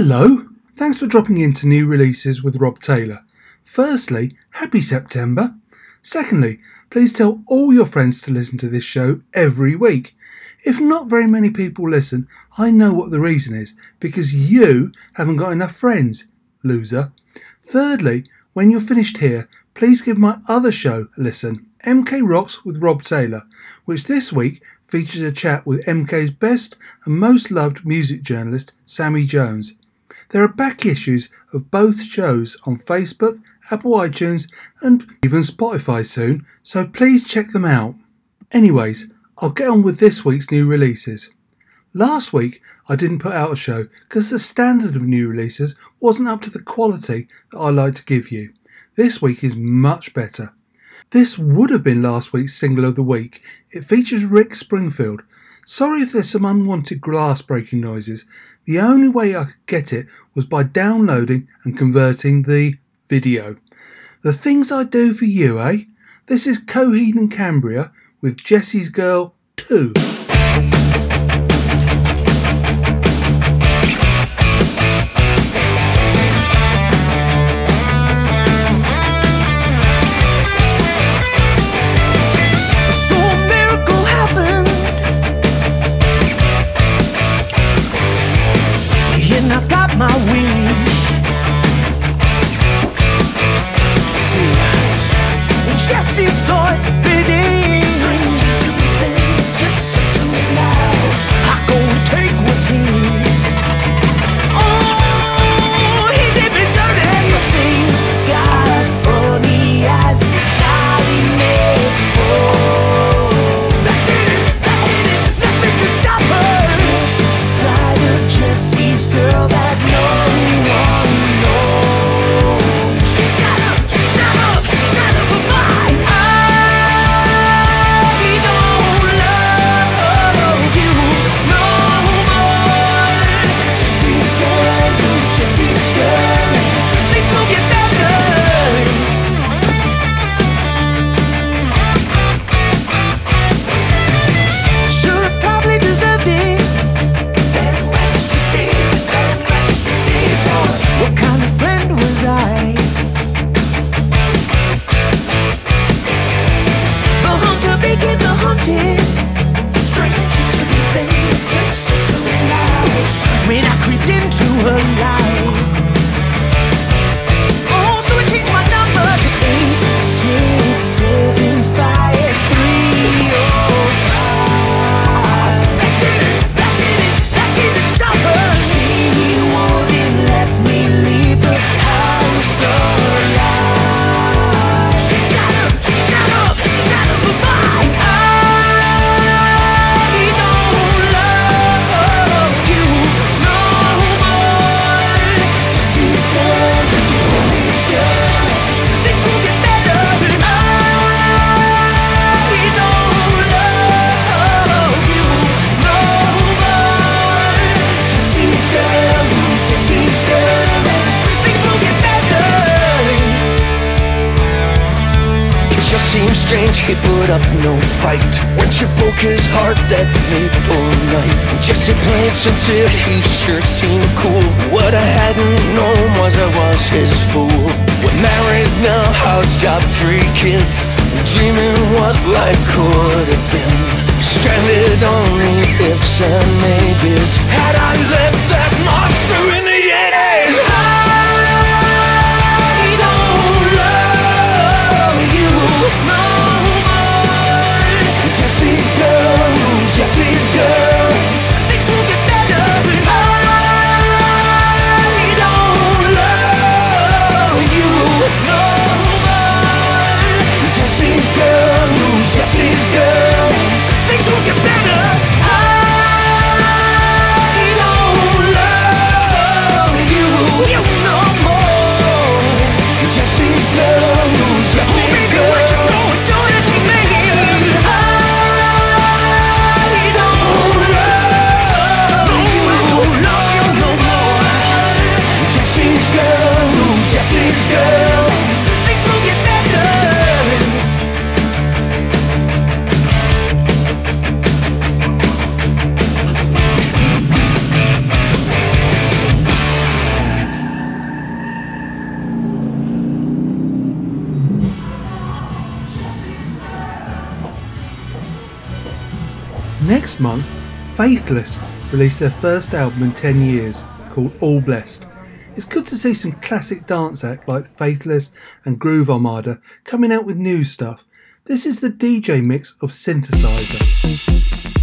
Hello, thanks for dropping into new releases with Rob Taylor. Firstly, happy September. Secondly, please tell all your friends to listen to this show every week. If not very many people listen, I know what the reason is because you haven't got enough friends, loser. Thirdly, when you're finished here, please give my other show a listen, MK Rocks with Rob Taylor, which this week features a chat with MK's best and most loved music journalist, Sammy Jones. There are back issues of both shows on Facebook, Apple iTunes, and even Spotify soon, so please check them out. Anyways, I'll get on with this week's new releases. Last week I didn't put out a show because the standard of new releases wasn't up to the quality that I like to give you. This week is much better. This would have been last week's single of the week. It features Rick Springfield. Sorry if there's some unwanted glass breaking noises. The only way I could get it was by downloading and converting the video. The things I do for you, eh? This is Coheed and Cambria with Jessie's Girl 2. Sincere, he sure seemed cool. What I hadn't known was I was his fool. We're married now, house job, three kids. Dreaming what life could have been. Stranded on the ifs and maybes. Had I left that monster in Next month, Faithless released their first album in 10 years called All Blessed. It's good to see some classic dance act like Faithless and Groove Armada coming out with new stuff. This is the DJ mix of Synthesizer.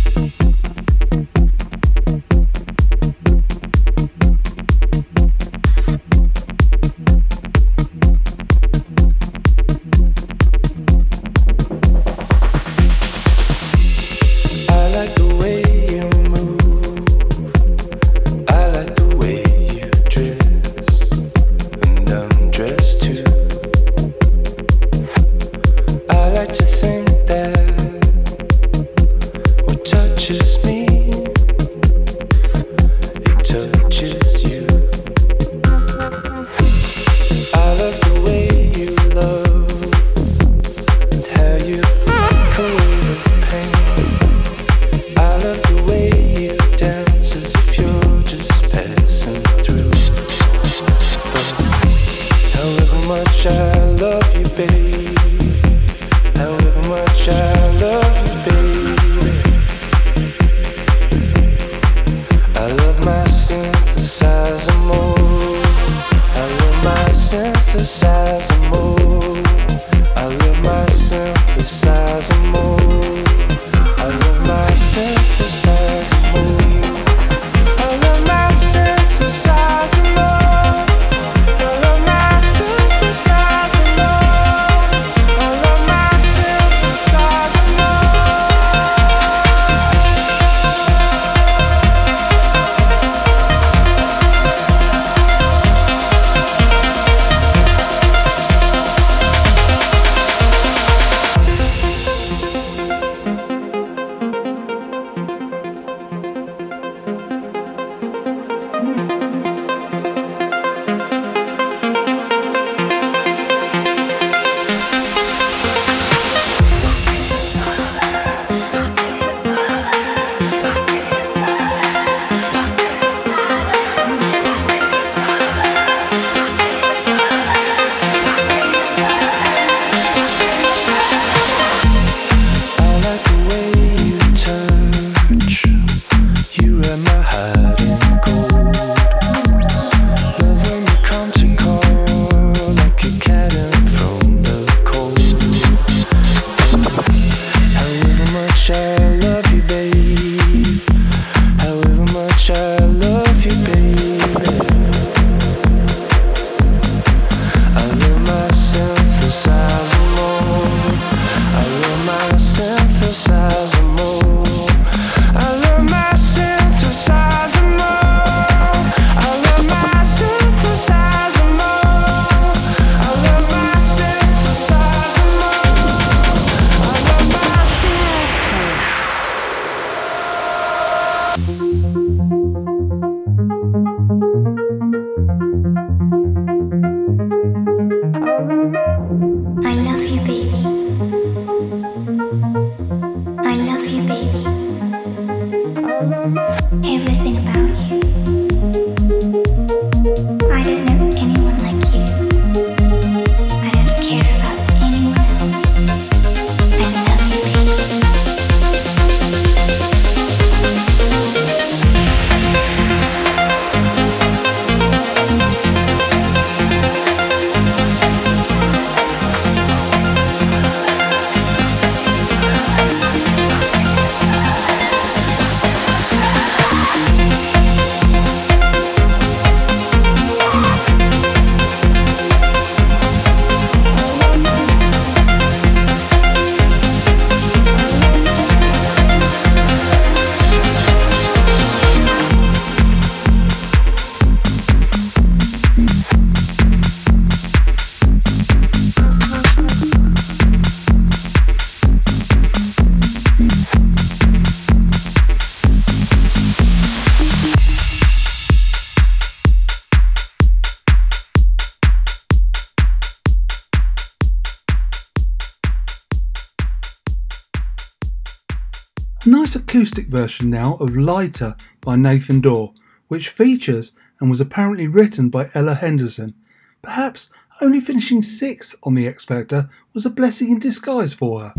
Acoustic version now of Lighter by Nathan Dawe, which features and was apparently written by Ella Henderson. Perhaps only finishing sixth on the X Factor was a blessing in disguise for her.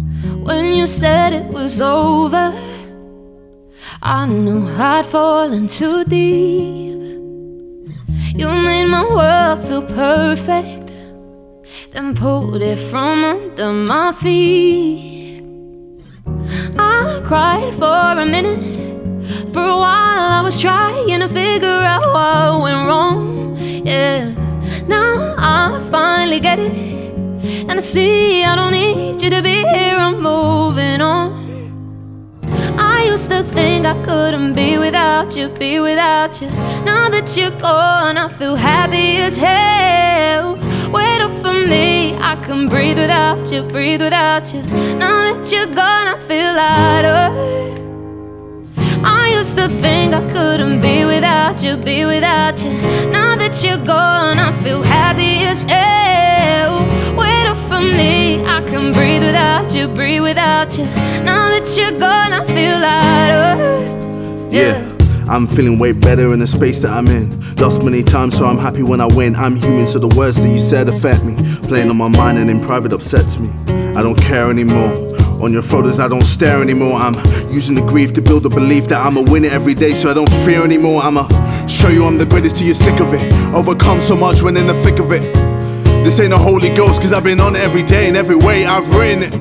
When you said it was over, I knew I'd fallen too deep. You made my world feel perfect, then pulled it from under my feet. I cried for a minute. For a while, I was trying to figure out what went wrong. Yeah, now I finally get it. And I see I don't need you to be here, I'm moving on. I used to think I couldn't be without you, be without you. Now that you're gone, I feel happy as hell. Wait up for me, I can breathe without you, breathe without you. Now that you're gone, I feel lighter. I used to think I couldn't be without you, be without you. Now that you're gone, I feel happy as hell. Wait up for me, I can breathe without you, breathe without you. Now that you're gone, I feel lighter. Yeah. I'm feeling way better in the space that I'm in. Lost many times, so I'm happy when I win. I'm human, so the words that you said affect me. Playing on my mind and in private upsets me. I don't care anymore. On your photos, I don't stare anymore. I'm using the grief to build a belief that I'ma win it every day, so I don't fear anymore. I'ma show you I'm the greatest till you're sick of it. Overcome so much when in the thick of it. This ain't a Holy Ghost, cause I've been on it every day and every way I've written it.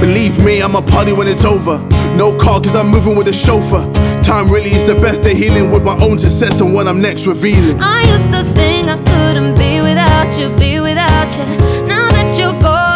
Believe me, I'm a party when it's over. No car, cause I'm moving with a chauffeur. Time really is the best at healing with my own success and what I'm next revealing. I used to think I couldn't be without you, be without you. Now that you're gone,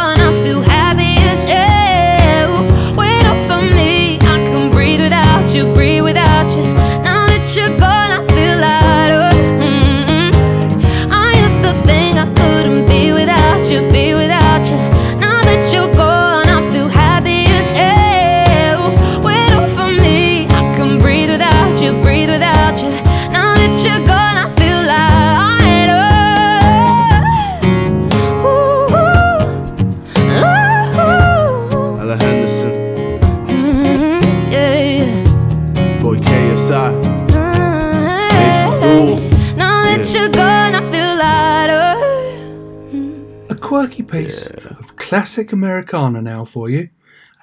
quirky piece of classic Americana now for you.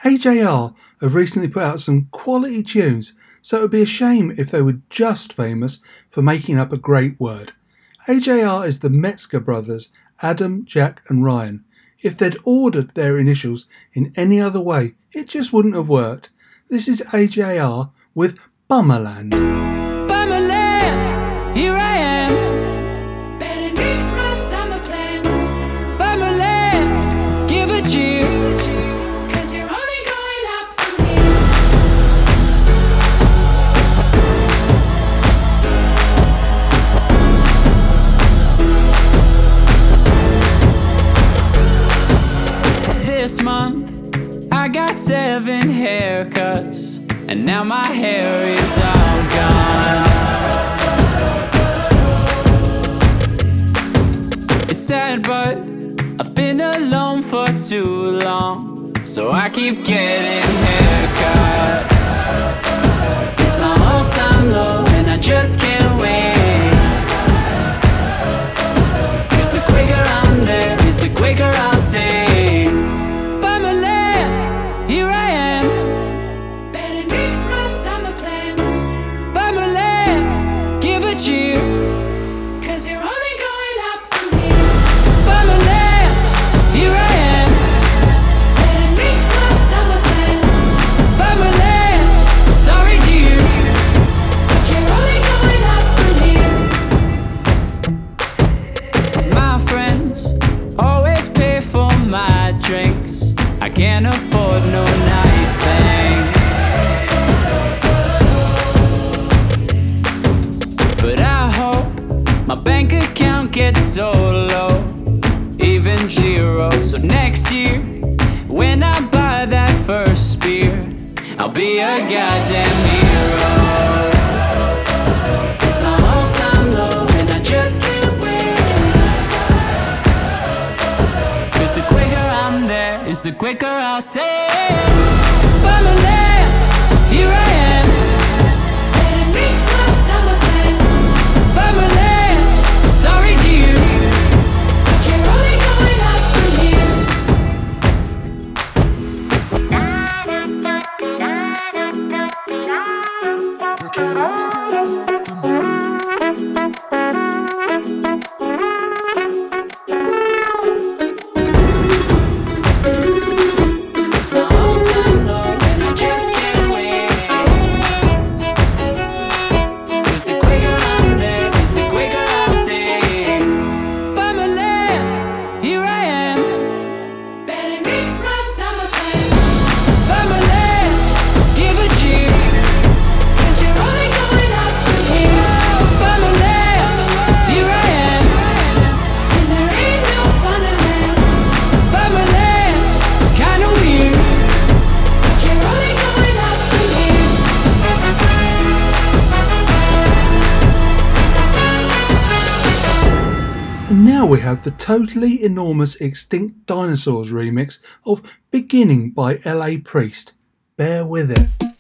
AJR have recently put out some quality tunes, so it would be a shame if they were just famous for making up a great word. AJR is the Metzger brothers, Adam, Jack, and Ryan. If they'd ordered their initials in any other way, it just wouldn't have worked. This is AJR with Bummerland. Bummerland, Seven haircuts. And now my hair is all gone. It's sad, but I've been alone for too long. So I keep getting haircuts. It's my all time low, and I just can't totally enormous Extinct Dinosaurs remix of Beginning by LA Priest. Bear with it.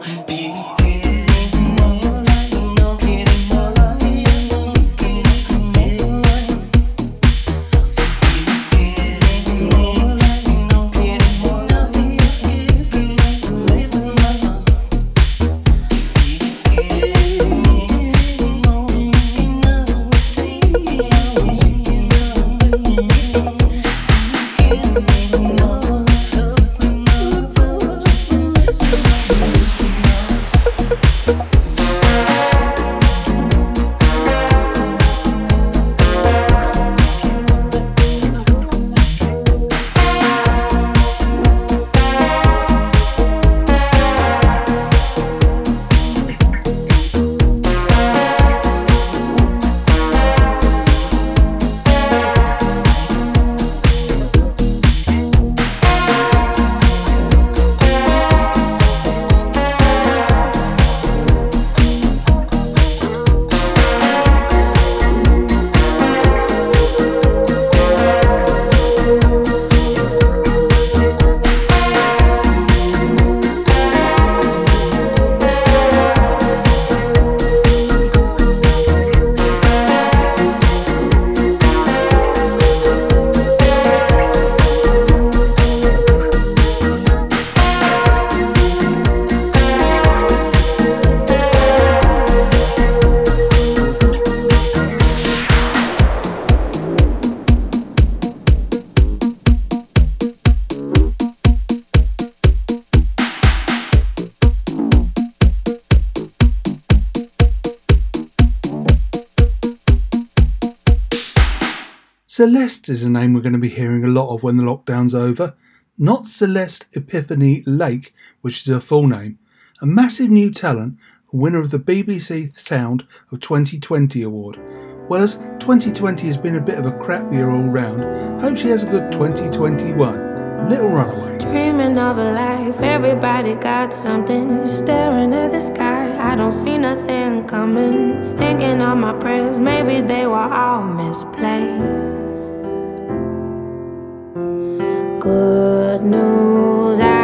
be Celeste is a name we're going to be hearing a lot of when the lockdown's over. Not Celeste Epiphany Lake, which is her full name. A massive new talent, winner of the BBC Sound of 2020 award. Well, as 2020 has been a bit of a crap year all round, hope she has a good 2021. Little Runaway. Dreaming of a life, everybody got something. Staring at the sky, I don't see nothing coming. Thinking of my prayers, maybe they were all misplaced. Good news, I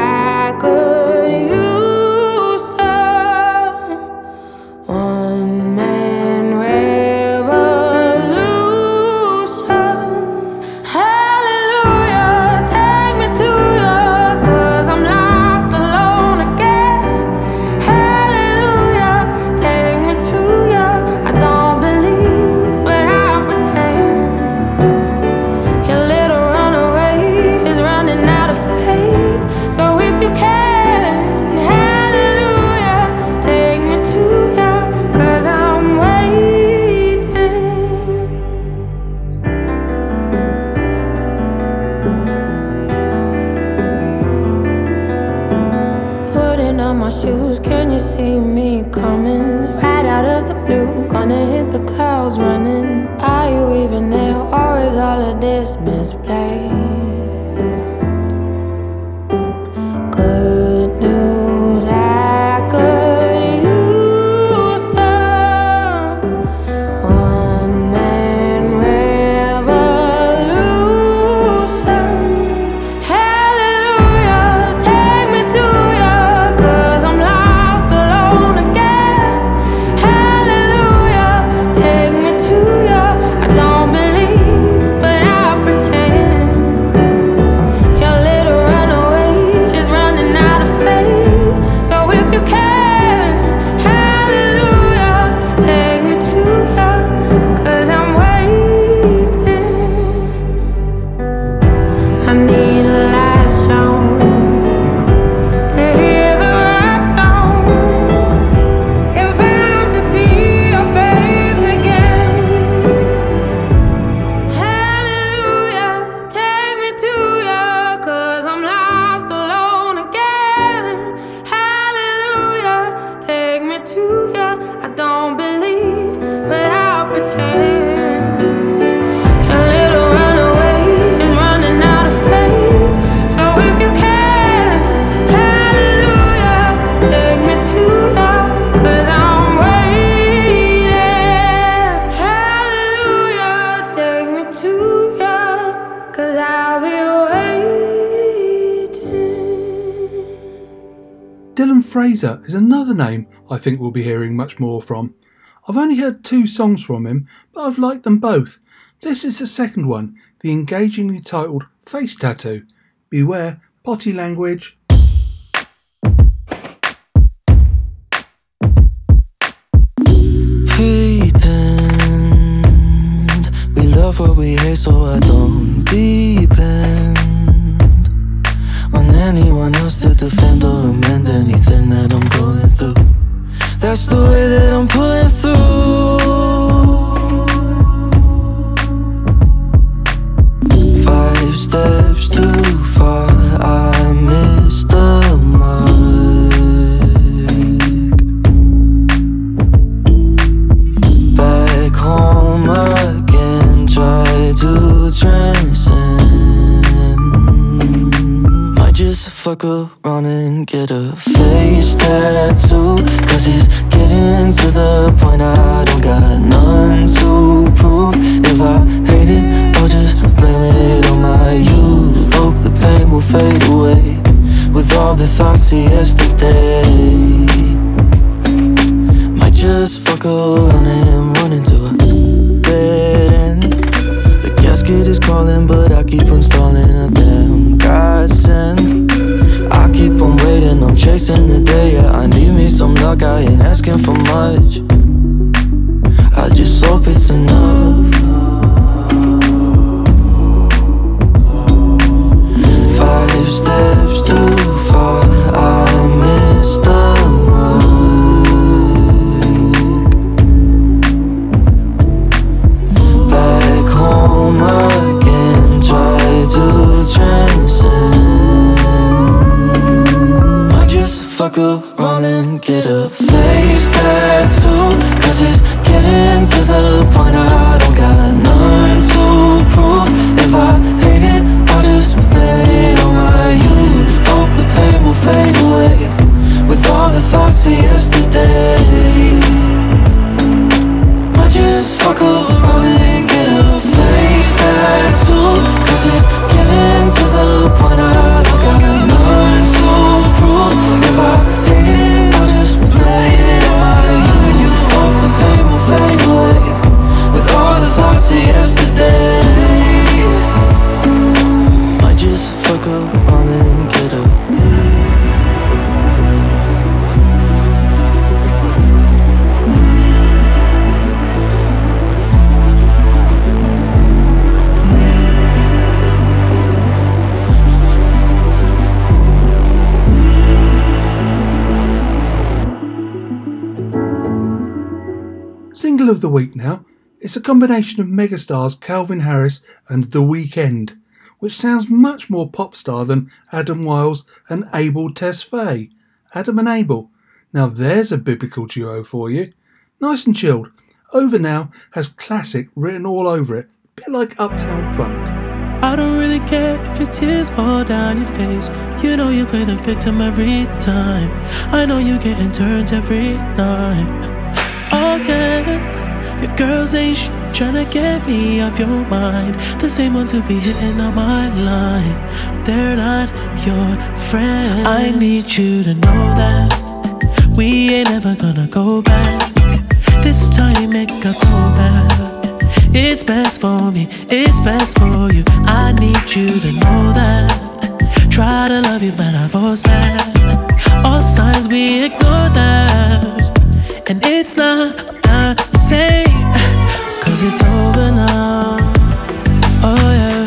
Dylan Fraser is another name I think we'll be hearing much more from. I've only heard two songs from him, but I've liked them both. This is the second one, the engagingly titled Face Tattoo. Beware potty language. pretend we love what we hate, so I don't depend anyone else to defend or amend anything that I'm going through. That's the way that I'm pulling fuck around and get a face tattoo. Cause it's getting to the point I don't got none to prove. If I hate it, I'll just blame it on my youth. Hope the pain will fade away with all the thoughts of yesterday. Might just fuck around and run into a dead end. The gasket is calling, but I keep on stalling a damn godsend. Keep on waiting, I'm chasing the day. Yeah, I need me some luck, I ain't asking for much. I just hope it's enough. Five steps too far, I missed the fuck around and get a face tattoo. Cause it's getting to the point I It's a combination of megastars Calvin Harris and The Weeknd, which sounds much more pop star than Adam Wiles and Abel Tesfaye. Adam and Abel. Now there's a biblical duo for you. Nice and chilled. Over Now has classic written all over it, a bit like Uptown Funk. I don't really care if your tears fall down your face. You know you play the victim every time. I know you getting turns every night. Yeah, your girls ain't sh- trying to get me off your mind. The same ones who be hitting on my line. They're not your friends. I need you to know that we ain't ever gonna go back. This time it got so bad. It's best for me, it's best for you. I need you to know that. Try to love you, but I force that. All signs we ignore that. And it's not the same. Cause it's over now. Oh yeah.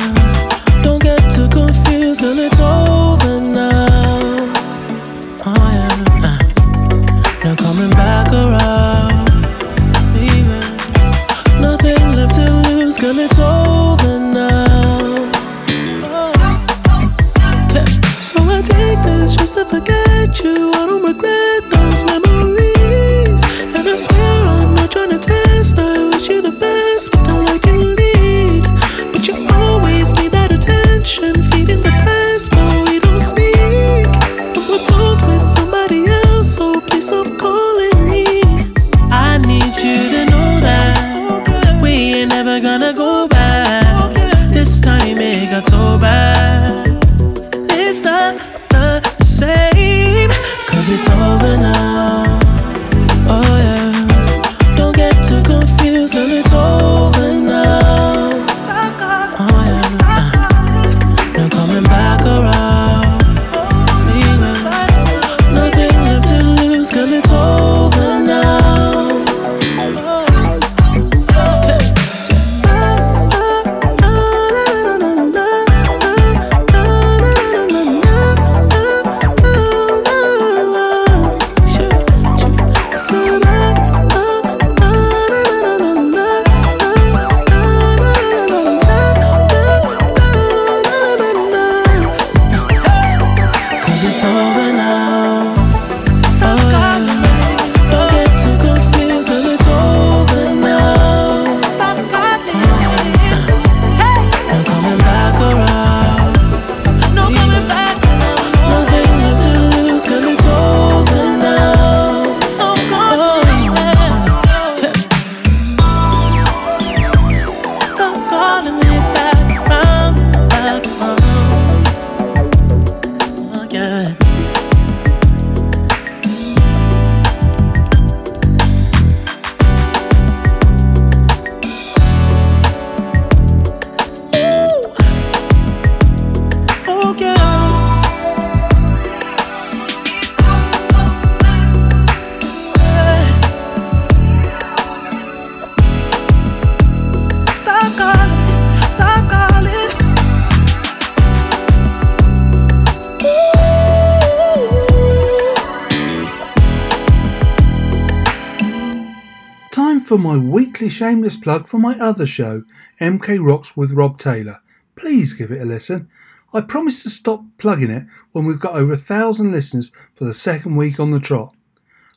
For my weekly shameless plug for my other show, MK Rocks with Rob Taylor. Please give it a listen. I promise to stop plugging it when we've got over a thousand listeners for the second week on the trot.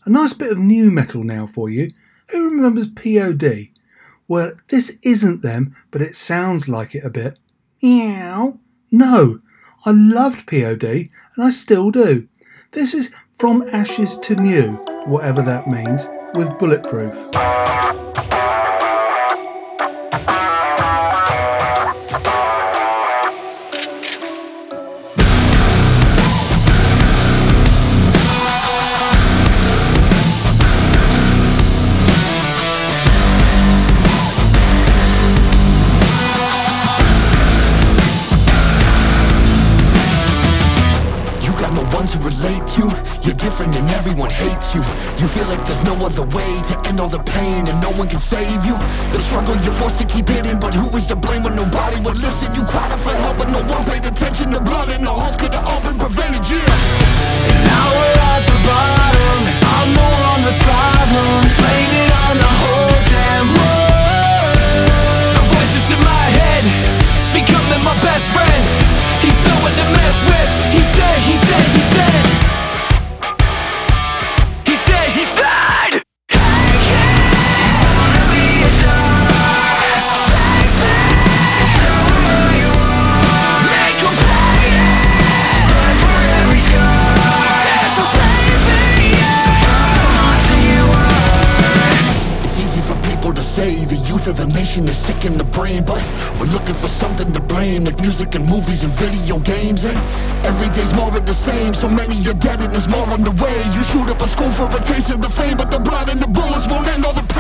A nice bit of new metal now for you. Who remembers POD? Well, this isn't them, but it sounds like it a bit. Meow. No, I loved POD, and I still do. This is From Ashes to New, whatever that means, with Bulletproof. Different and everyone hates you. You feel like there's no other way to end all the pain and no one can save you. The struggle you're forced to keep hidden, but who is to blame when nobody would listen? You cried out for help, but no one paid attention. The blood in the holes could have all been prevented, yeah. And Now we're at the bottom. I'm the one with problems. Of the nation is sick in the brain, but we're looking for something to blame, like music and movies and video games. And every day's more of the same. So many are dead and there's more on the way. You shoot up a school for a taste of the fame, but the blood and the bullets won't end all the pain.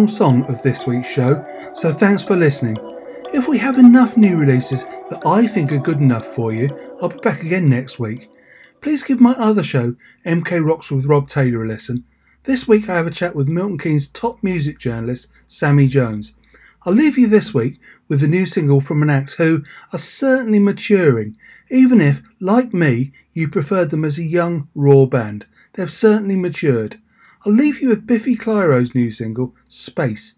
Final song of this week's show, so thanks for listening. If we have enough new releases that I think are good enough for you, I'll be back again next week. Please give my other show, MK Rocks with Rob Taylor, a listen. This week I have a chat with Milton Keynes top music journalist, Sammy Jones. I'll leave you this week with the new single from an act who are certainly maturing, even if, like me, you preferred them as a young, raw band. They've certainly matured. I'll leave you with Biffy Clyro's new single, Space.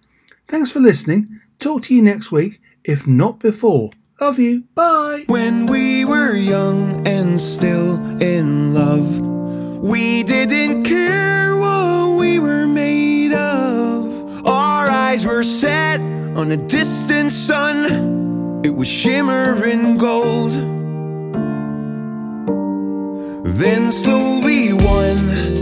Thanks for listening. Talk to you next week, if not before. Love you. Bye. When we were young and still in love, we didn't care what we were made of. Our eyes were set on a distant sun, it was shimmering gold. Then slowly, one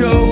show.